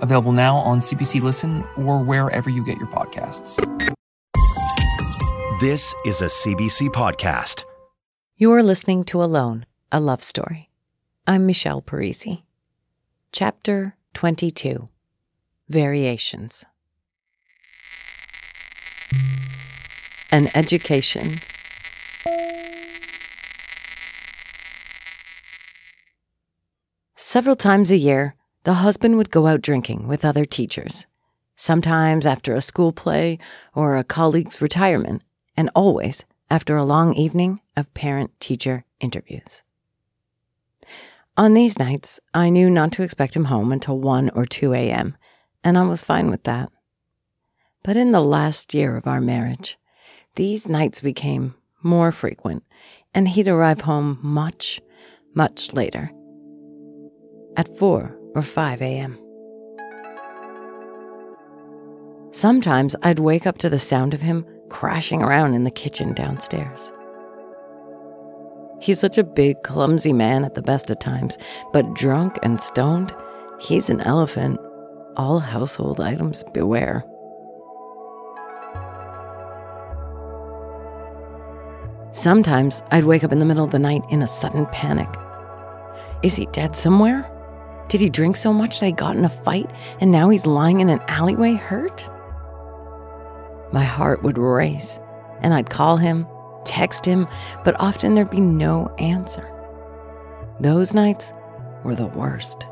available now on CBC Listen or wherever you get your podcasts. This is a CBC podcast. You're listening to Alone, a love story. I'm Michelle Parisi. Chapter 22 Variations. An education. Several times a year, the husband would go out drinking with other teachers, sometimes after a school play or a colleague's retirement, and always after a long evening of parent teacher interviews. On these nights, I knew not to expect him home until 1 or 2 a.m., and I was fine with that. But in the last year of our marriage, these nights became more frequent, and he'd arrive home much, much later at 4 or 5 a.m. Sometimes I'd wake up to the sound of him crashing around in the kitchen downstairs. He's such a big, clumsy man at the best of times, but drunk and stoned, he's an elephant. All household items beware. Sometimes I'd wake up in the middle of the night in a sudden panic. Is he dead somewhere? Did he drink so much that he got in a fight and now he's lying in an alleyway hurt? My heart would race, and I'd call him, text him, but often there'd be no answer. Those nights were the worst.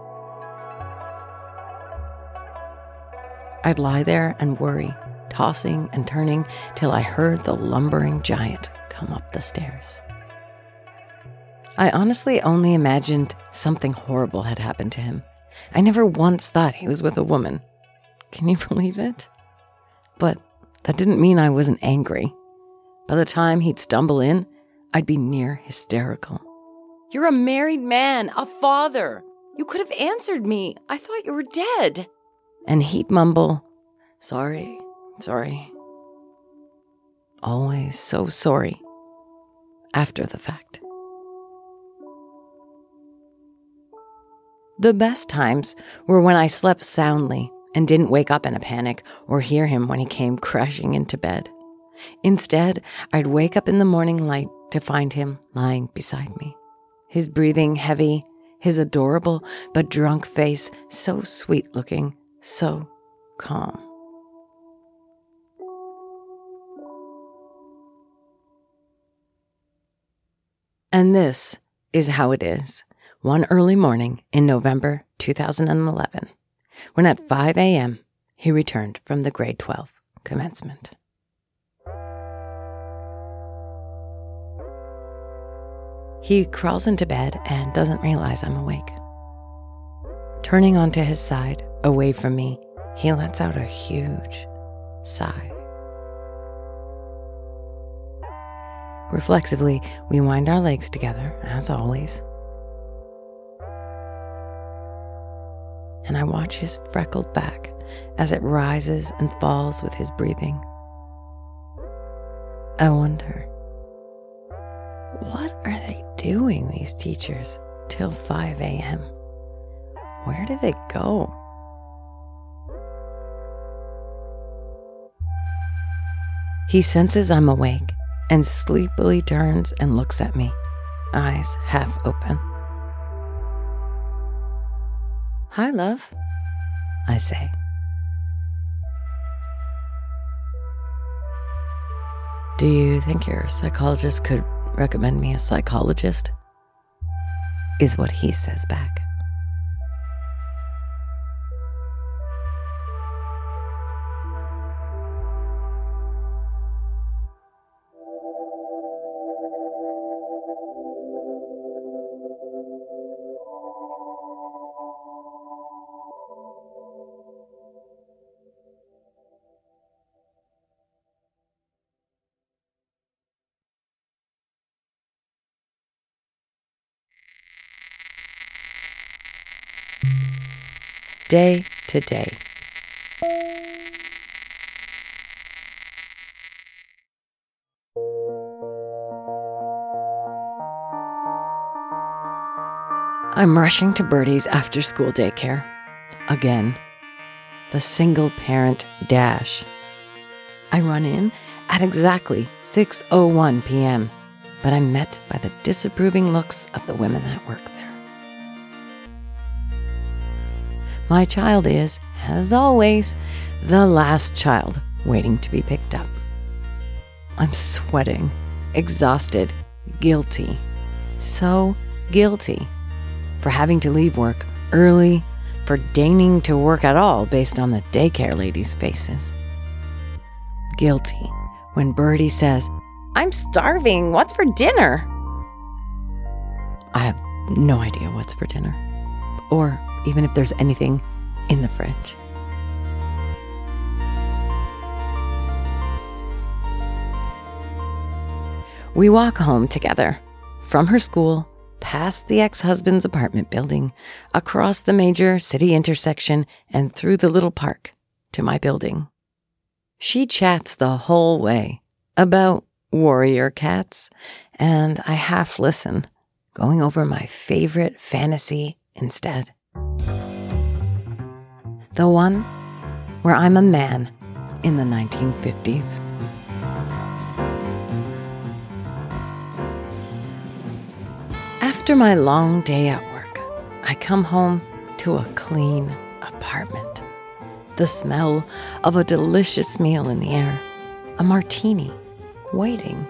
I'd lie there and worry, tossing and turning till I heard the lumbering giant come up the stairs. I honestly only imagined something horrible had happened to him. I never once thought he was with a woman. Can you believe it? But that didn't mean I wasn't angry. By the time he'd stumble in, I'd be near hysterical. You're a married man, a father. You could have answered me. I thought you were dead. And he'd mumble, Sorry, sorry. Always so sorry. After the fact. The best times were when I slept soundly and didn't wake up in a panic or hear him when he came crashing into bed. Instead, I'd wake up in the morning light to find him lying beside me, his breathing heavy, his adorable but drunk face so sweet looking, so calm. And this is how it is one early morning in November 2011 when at 5 a.m. he returned from the grade 12 commencement. He crawls into bed and doesn't realize I'm awake. Turning onto his side, away from me, he lets out a huge sigh. Reflexively, we wind our legs together, as always, and I watch his freckled back as it rises and falls with his breathing. I wonder, what are they doing, these teachers, till 5 a.m.? Where do they go? He senses I'm awake and sleepily turns and looks at me, eyes half open. Hi, love, I say. Do you think your psychologist could recommend me a psychologist? Is what he says back. Day to day. I'm rushing to Birdie's after school daycare. Again. The single parent dash. I run in at exactly 6:01 p.m., but I'm met by the disapproving looks of the women that work My child is, as always, the last child waiting to be picked up. I'm sweating, exhausted, guilty. So guilty for having to leave work early, for deigning to work at all based on the daycare ladies' faces. Guilty when Birdie says, I'm starving. What's for dinner? I have no idea what's for dinner, or even if there's anything in the fridge. We walk home together from her school, past the ex husband's apartment building, across the major city intersection, and through the little park to my building. She chats the whole way about warrior cats, and I half listen, going over my favorite fantasy instead. The one where I'm a man in the 1950s. After my long day at work, I come home to a clean apartment. The smell of a delicious meal in the air, a martini waiting.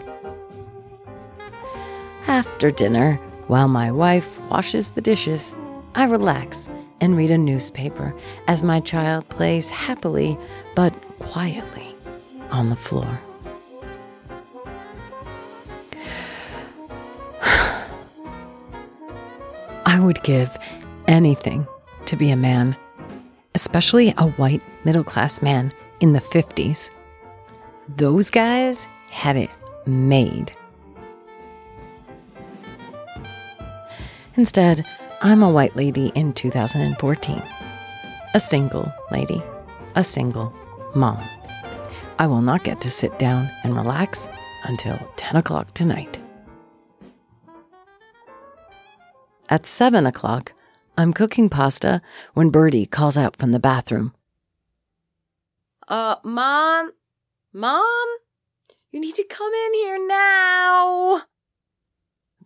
After dinner, while my wife washes the dishes, I relax and read a newspaper as my child plays happily but quietly on the floor. I would give anything to be a man, especially a white middle class man in the 50s. Those guys had it made. Instead, I'm a white lady in 2014. A single lady. A single mom. I will not get to sit down and relax until 10 o'clock tonight. At 7 o'clock, I'm cooking pasta when Birdie calls out from the bathroom. Uh, Mom? Mom? You need to come in here now.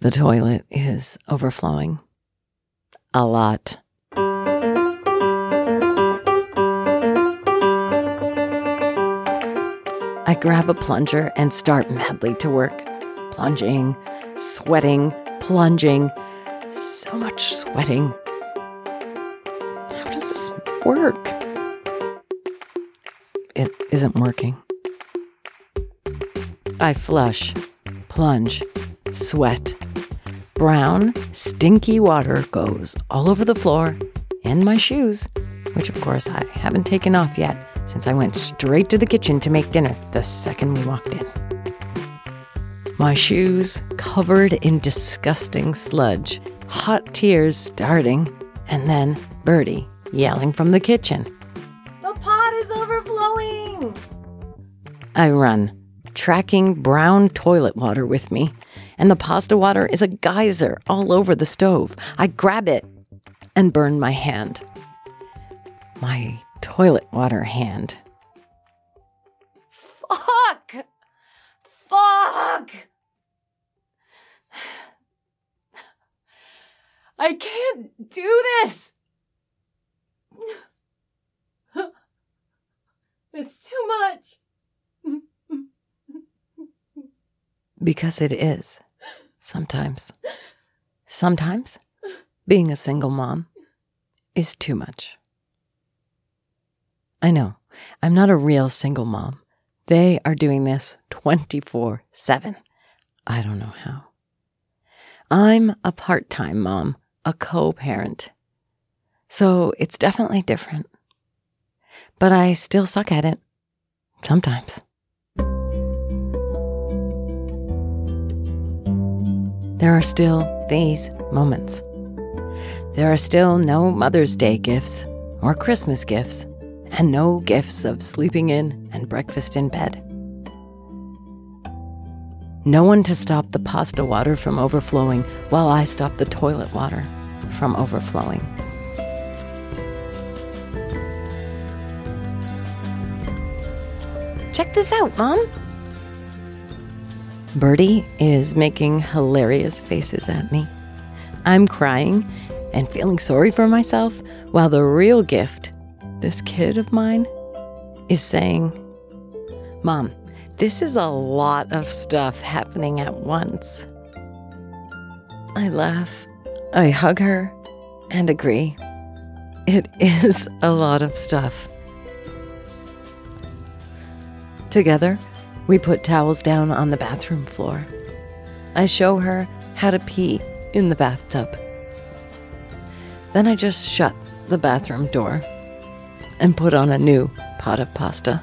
The toilet is overflowing. A lot. I grab a plunger and start madly to work. Plunging, sweating, plunging. So much sweating. How does this work? It isn't working. I flush, plunge, sweat. Brown, stinky water goes all over the floor and my shoes, which of course I haven't taken off yet since I went straight to the kitchen to make dinner the second we walked in. My shoes covered in disgusting sludge, hot tears starting, and then Birdie yelling from the kitchen. The pot is overflowing! I run, tracking brown toilet water with me, and the pasta water is a geyser all over the stove. I grab it and burn my hand. My toilet water hand. Fuck! Fuck! I can't do this! It's too much. because it is. Sometimes. Sometimes being a single mom is too much. I know, I'm not a real single mom. They are doing this 24 7. I don't know how. I'm a part time mom, a co parent. So it's definitely different. But I still suck at it. Sometimes. There are still these moments. There are still no Mother's Day gifts or Christmas gifts, and no gifts of sleeping in and breakfast in bed. No one to stop the pasta water from overflowing while I stop the toilet water from overflowing. Check this out, Mom. Birdie is making hilarious faces at me. I'm crying and feeling sorry for myself, while the real gift, this kid of mine, is saying, Mom, this is a lot of stuff happening at once. I laugh, I hug her, and agree. It is a lot of stuff. Together, we put towels down on the bathroom floor. I show her how to pee in the bathtub. Then I just shut the bathroom door and put on a new pot of pasta.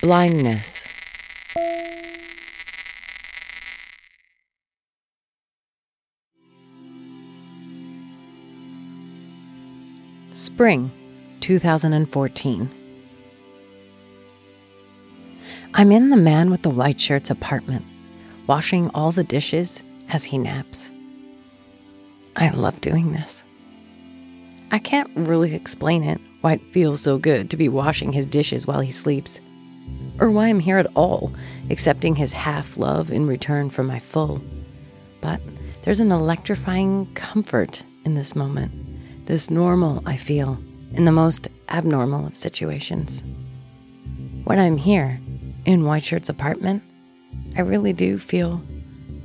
Blindness. Spring 2014. I'm in the man with the white shirt's apartment, washing all the dishes as he naps. I love doing this. I can't really explain it, why it feels so good to be washing his dishes while he sleeps, or why I'm here at all, accepting his half love in return for my full. But there's an electrifying comfort in this moment, this normal I feel in the most abnormal of situations. When I'm here, in White Shirt's apartment, I really do feel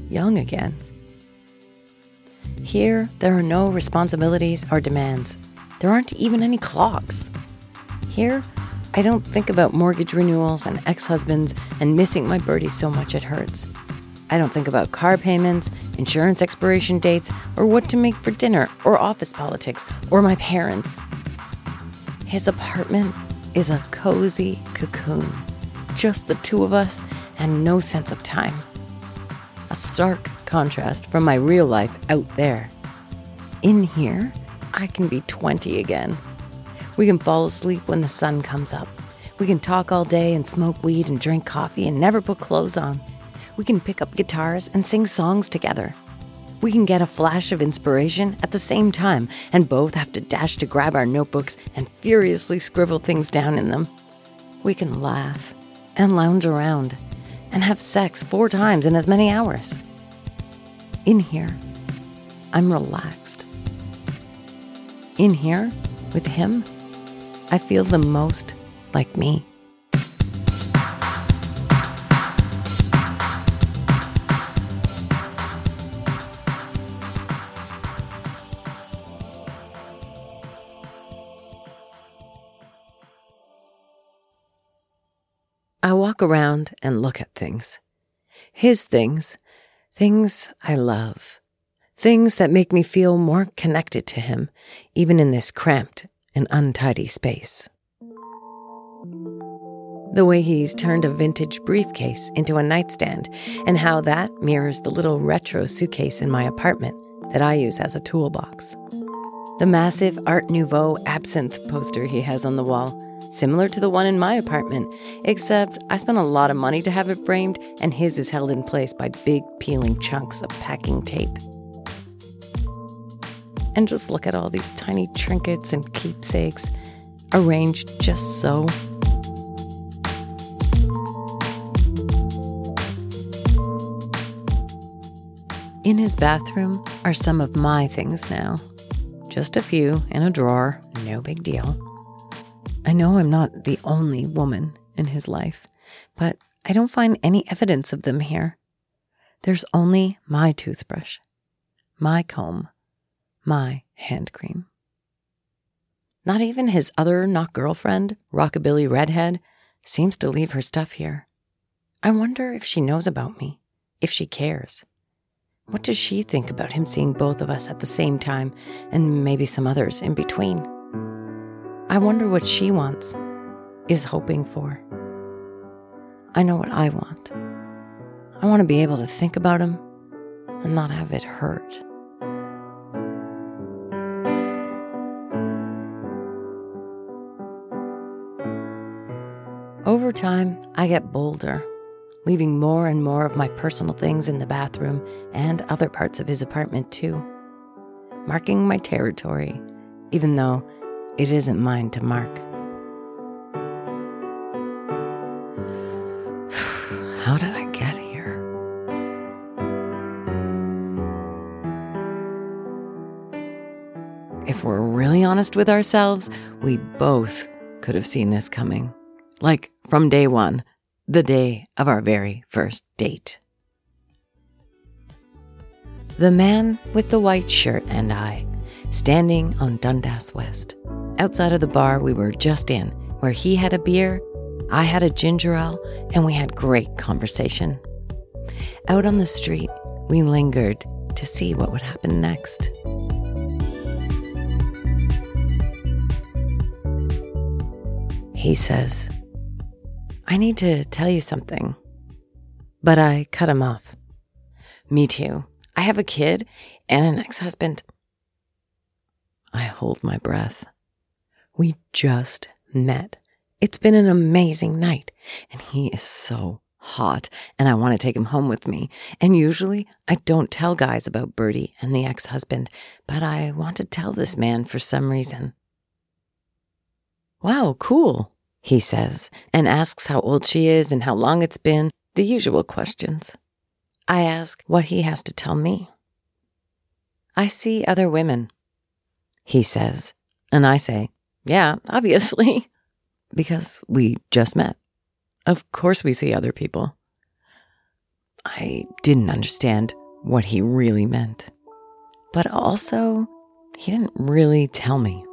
young again. Here, there are no responsibilities or demands. There aren't even any clocks. Here, I don't think about mortgage renewals and ex husbands and missing my birdie so much it hurts. I don't think about car payments, insurance expiration dates, or what to make for dinner, or office politics, or my parents. His apartment is a cozy cocoon. Just the two of us and no sense of time. A stark contrast from my real life out there. In here, I can be 20 again. We can fall asleep when the sun comes up. We can talk all day and smoke weed and drink coffee and never put clothes on. We can pick up guitars and sing songs together. We can get a flash of inspiration at the same time and both have to dash to grab our notebooks and furiously scribble things down in them. We can laugh and lounge around and have sex four times in as many hours. In here, I'm relaxed. In here, with him, I feel the most like me. I walk around and look at things. His things, things I love, things that make me feel more connected to him, even in this cramped and untidy space. The way he's turned a vintage briefcase into a nightstand, and how that mirrors the little retro suitcase in my apartment that I use as a toolbox. The massive Art Nouveau absinthe poster he has on the wall, similar to the one in my apartment, except I spent a lot of money to have it framed, and his is held in place by big peeling chunks of packing tape and just look at all these tiny trinkets and keepsakes arranged just so. In his bathroom are some of my things now. Just a few in a drawer, no big deal. I know I'm not the only woman in his life, but I don't find any evidence of them here. There's only my toothbrush, my comb, my hand cream. Not even his other not girlfriend, Rockabilly Redhead, seems to leave her stuff here. I wonder if she knows about me, if she cares. What does she think about him seeing both of us at the same time and maybe some others in between? I wonder what she wants, is hoping for. I know what I want. I want to be able to think about him and not have it hurt. Over time, I get bolder, leaving more and more of my personal things in the bathroom and other parts of his apartment too, marking my territory, even though it isn't mine to mark. How did I get here? If we're really honest with ourselves, we both could have seen this coming. Like from day one, the day of our very first date. The man with the white shirt and I, standing on Dundas West, outside of the bar we were just in, where he had a beer, I had a ginger ale, and we had great conversation. Out on the street, we lingered to see what would happen next. He says, I need to tell you something. But I cut him off. Me too. I have a kid and an ex husband. I hold my breath. We just met. It's been an amazing night, and he is so hot, and I want to take him home with me. And usually I don't tell guys about Birdie and the ex husband, but I want to tell this man for some reason. Wow, cool, he says, and asks how old she is and how long it's been, the usual questions. I ask what he has to tell me. I see other women, he says, and I say, yeah, obviously, because we just met. Of course, we see other people. I didn't understand what he really meant, but also, he didn't really tell me.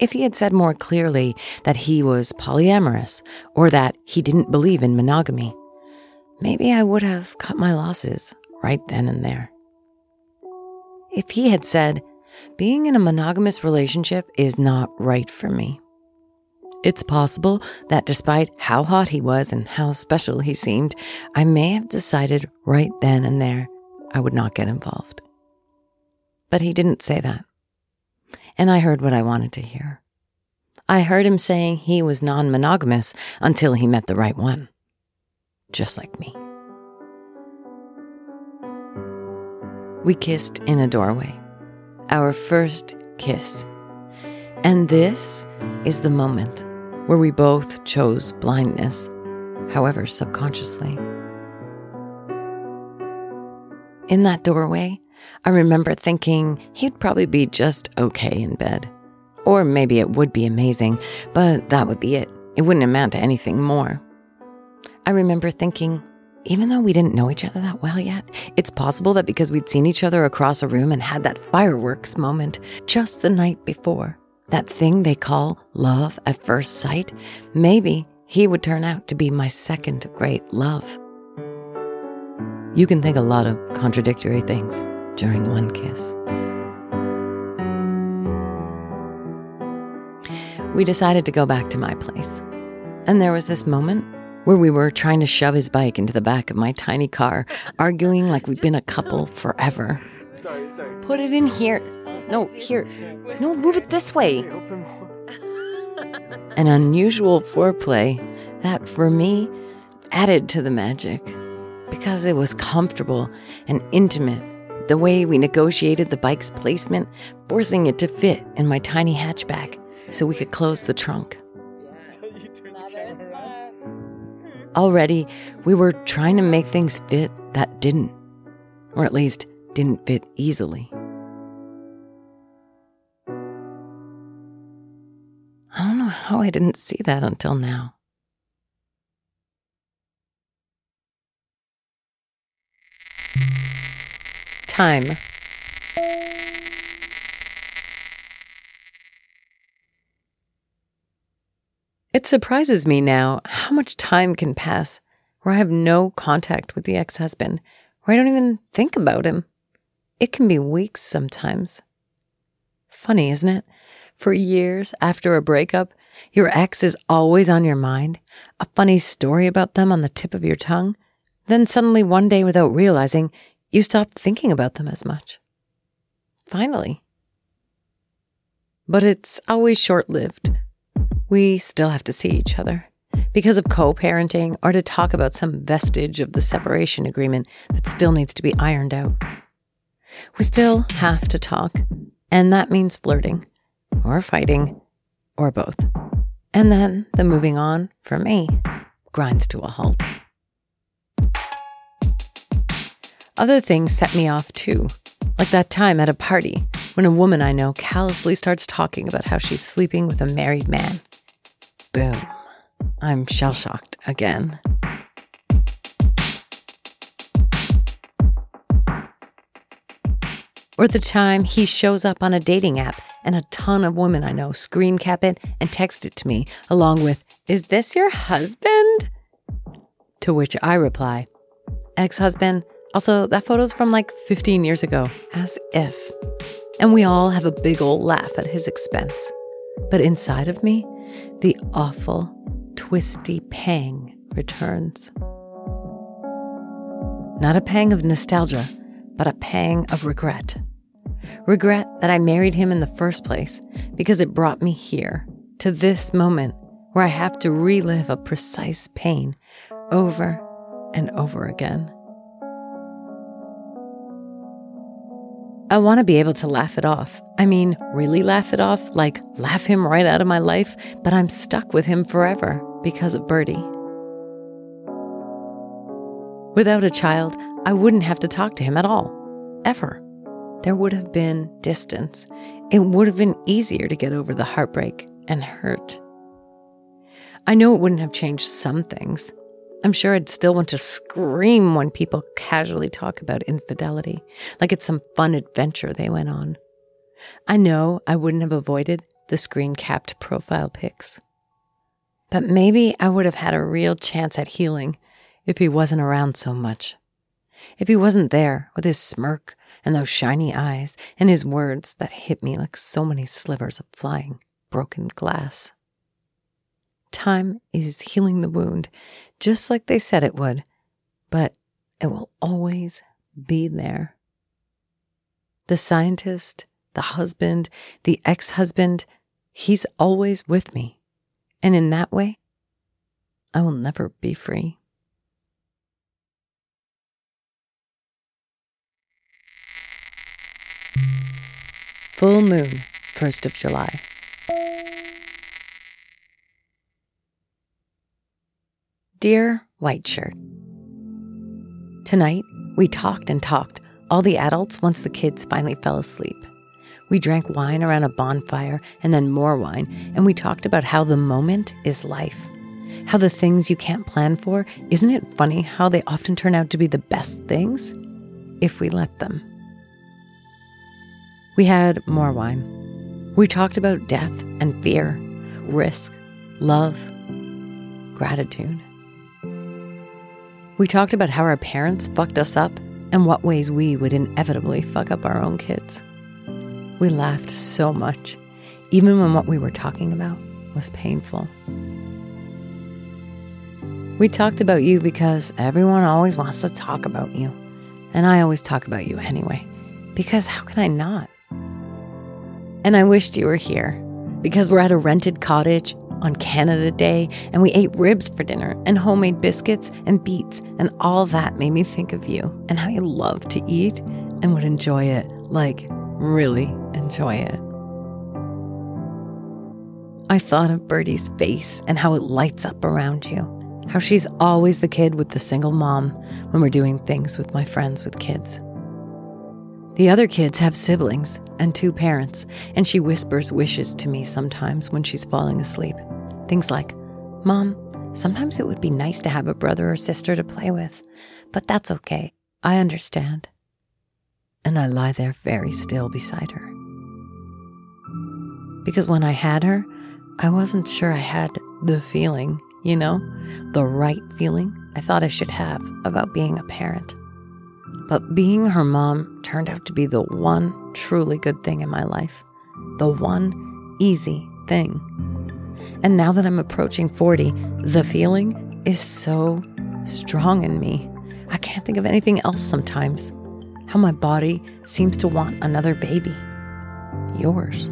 If he had said more clearly that he was polyamorous or that he didn't believe in monogamy, maybe I would have cut my losses right then and there. If he had said, being in a monogamous relationship is not right for me. It's possible that despite how hot he was and how special he seemed, I may have decided right then and there I would not get involved. But he didn't say that and I heard what I wanted to hear. I heard him saying he was non monogamous until he met the right one. Just like me. We kissed in a doorway. Our first kiss. And this is the moment where we both chose blindness, however subconsciously. In that doorway, I remember thinking he'd probably be just okay in bed. Or maybe it would be amazing, but that would be it. It wouldn't amount to anything more. I remember thinking, even though we didn't know each other that well yet, it's possible that because we'd seen each other across a room and had that fireworks moment just the night before, that thing they call love at first sight, maybe he would turn out to be my second great love. You can think a lot of contradictory things during one kiss. We decided to go back to my place. And there was this moment where we were trying to shove his bike into the back of my tiny car, arguing like we'd been a couple forever. Sorry, sorry. Put it in here. No, here. No, move it this way. An unusual foreplay that, for me, added to the magic because it was comfortable and intimate the way we negotiated the bike's placement, forcing it to fit in my tiny hatchback so we could close the trunk. Already, we were trying to make things fit that didn't. or at least didn't fit easily. I don't know how I didn't see that until now. Time. It surprises me now how much time can pass where I have no contact with the ex husband, where I don't even think about him. It can be weeks sometimes. Funny, isn't it? For years after a breakup, your ex is always on your mind, a funny story about them on the tip of your tongue. Then suddenly, one day, without realizing, you stop thinking about them as much. Finally. But it's always short lived we still have to see each other because of co parenting or to talk about some vestige of the separation agreement that still needs to be ironed out. We still have to talk, and that means flirting or fighting or both. And then the moving on for me grinds to a halt. Other things set me off too, like that time at a party when a woman I know callously starts talking about how she's sleeping with a married man. Boom. I'm shell shocked again. Or the time he shows up on a dating app and a ton of women I know screen cap it and text it to me, along with, Is this your husband? To which I reply, Ex husband. Also, that photo's from like 15 years ago, as if. And we all have a big old laugh at his expense. But inside of me, the awful, twisty pang returns. Not a pang of nostalgia, but a pang of regret. Regret that I married him in the first place because it brought me here, to this moment where I have to relive a precise pain over and over again. I want to be able to laugh it off. I mean, really laugh it off, like laugh him right out of my life, but I'm stuck with him forever because of Birdie. Without a child, I wouldn't have to talk to him at all, ever. There would have been distance. It would have been easier to get over the heartbreak and hurt. I know it wouldn't have changed some things, I'm sure I'd still want to scream when people casually talk about infidelity, like it's some fun adventure they went on. I know I wouldn't have avoided the screen capped profile pics. But maybe I would have had a real chance at healing if he wasn't around so much. If he wasn't there with his smirk and those shiny eyes and his words that hit me like so many slivers of flying broken glass. Time is healing the wound, just like they said it would, but it will always be there. The scientist, the husband, the ex husband, he's always with me. And in that way, I will never be free. Full moon, 1st of July. Dear White Shirt, Tonight, we talked and talked, all the adults, once the kids finally fell asleep. We drank wine around a bonfire and then more wine, and we talked about how the moment is life. How the things you can't plan for, isn't it funny how they often turn out to be the best things? If we let them. We had more wine. We talked about death and fear, risk, love, gratitude. We talked about how our parents fucked us up and what ways we would inevitably fuck up our own kids. We laughed so much, even when what we were talking about was painful. We talked about you because everyone always wants to talk about you. And I always talk about you anyway, because how can I not? And I wished you were here because we're at a rented cottage on Canada Day, and we ate ribs for dinner and homemade biscuits and beets, and all that made me think of you and how you love to eat and would enjoy it like, really enjoy it. I thought of Birdie's face and how it lights up around you. How she's always the kid with the single mom when we're doing things with my friends with kids. The other kids have siblings and two parents, and she whispers wishes to me sometimes when she's falling asleep. Things like, Mom, sometimes it would be nice to have a brother or sister to play with, but that's okay. I understand. And I lie there very still beside her. Because when I had her, I wasn't sure I had the feeling, you know, the right feeling I thought I should have about being a parent. But being her mom turned out to be the one truly good thing in my life, the one easy thing. And now that I'm approaching 40, the feeling is so strong in me. I can't think of anything else sometimes. How my body seems to want another baby. Yours.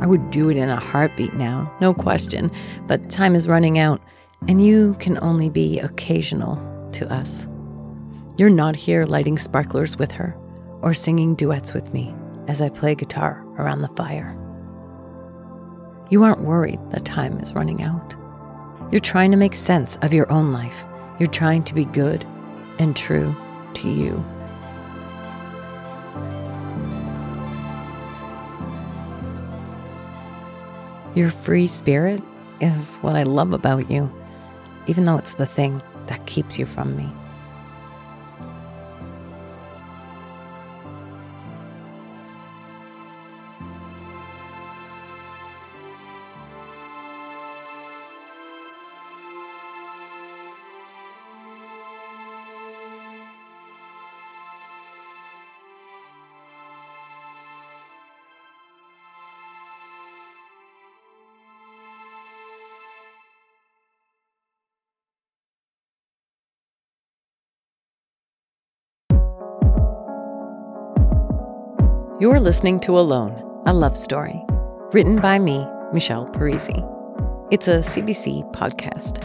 I would do it in a heartbeat now, no question, but time is running out, and you can only be occasional to us. You're not here lighting sparklers with her or singing duets with me as I play guitar around the fire. You aren't worried that time is running out. You're trying to make sense of your own life. You're trying to be good and true to you. Your free spirit is what I love about you, even though it's the thing that keeps you from me. You're listening to Alone, a love story, written by me, Michelle Parisi. It's a CBC podcast.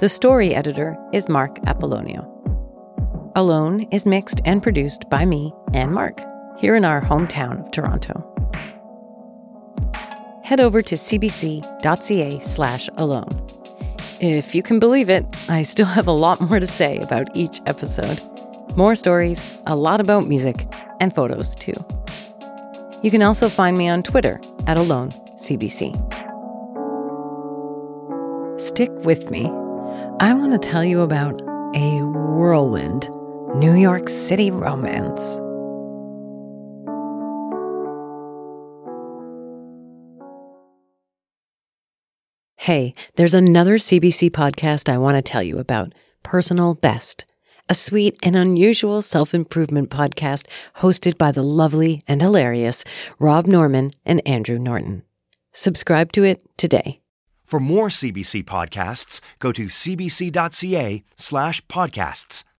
The story editor is Mark Apollonio. Alone is mixed and produced by me and Mark here in our hometown of Toronto. Head over to cbc.ca slash alone. If you can believe it, I still have a lot more to say about each episode. More stories, a lot about music, and photos too. You can also find me on Twitter at AloneCBC. Stick with me. I want to tell you about a whirlwind New York City romance. Hey, there's another CBC podcast I want to tell you about Personal Best a sweet and unusual self improvement podcast hosted by the lovely and hilarious Rob Norman and Andrew Norton. Subscribe to it today. For more CBC podcasts, go to cbc.ca slash podcasts.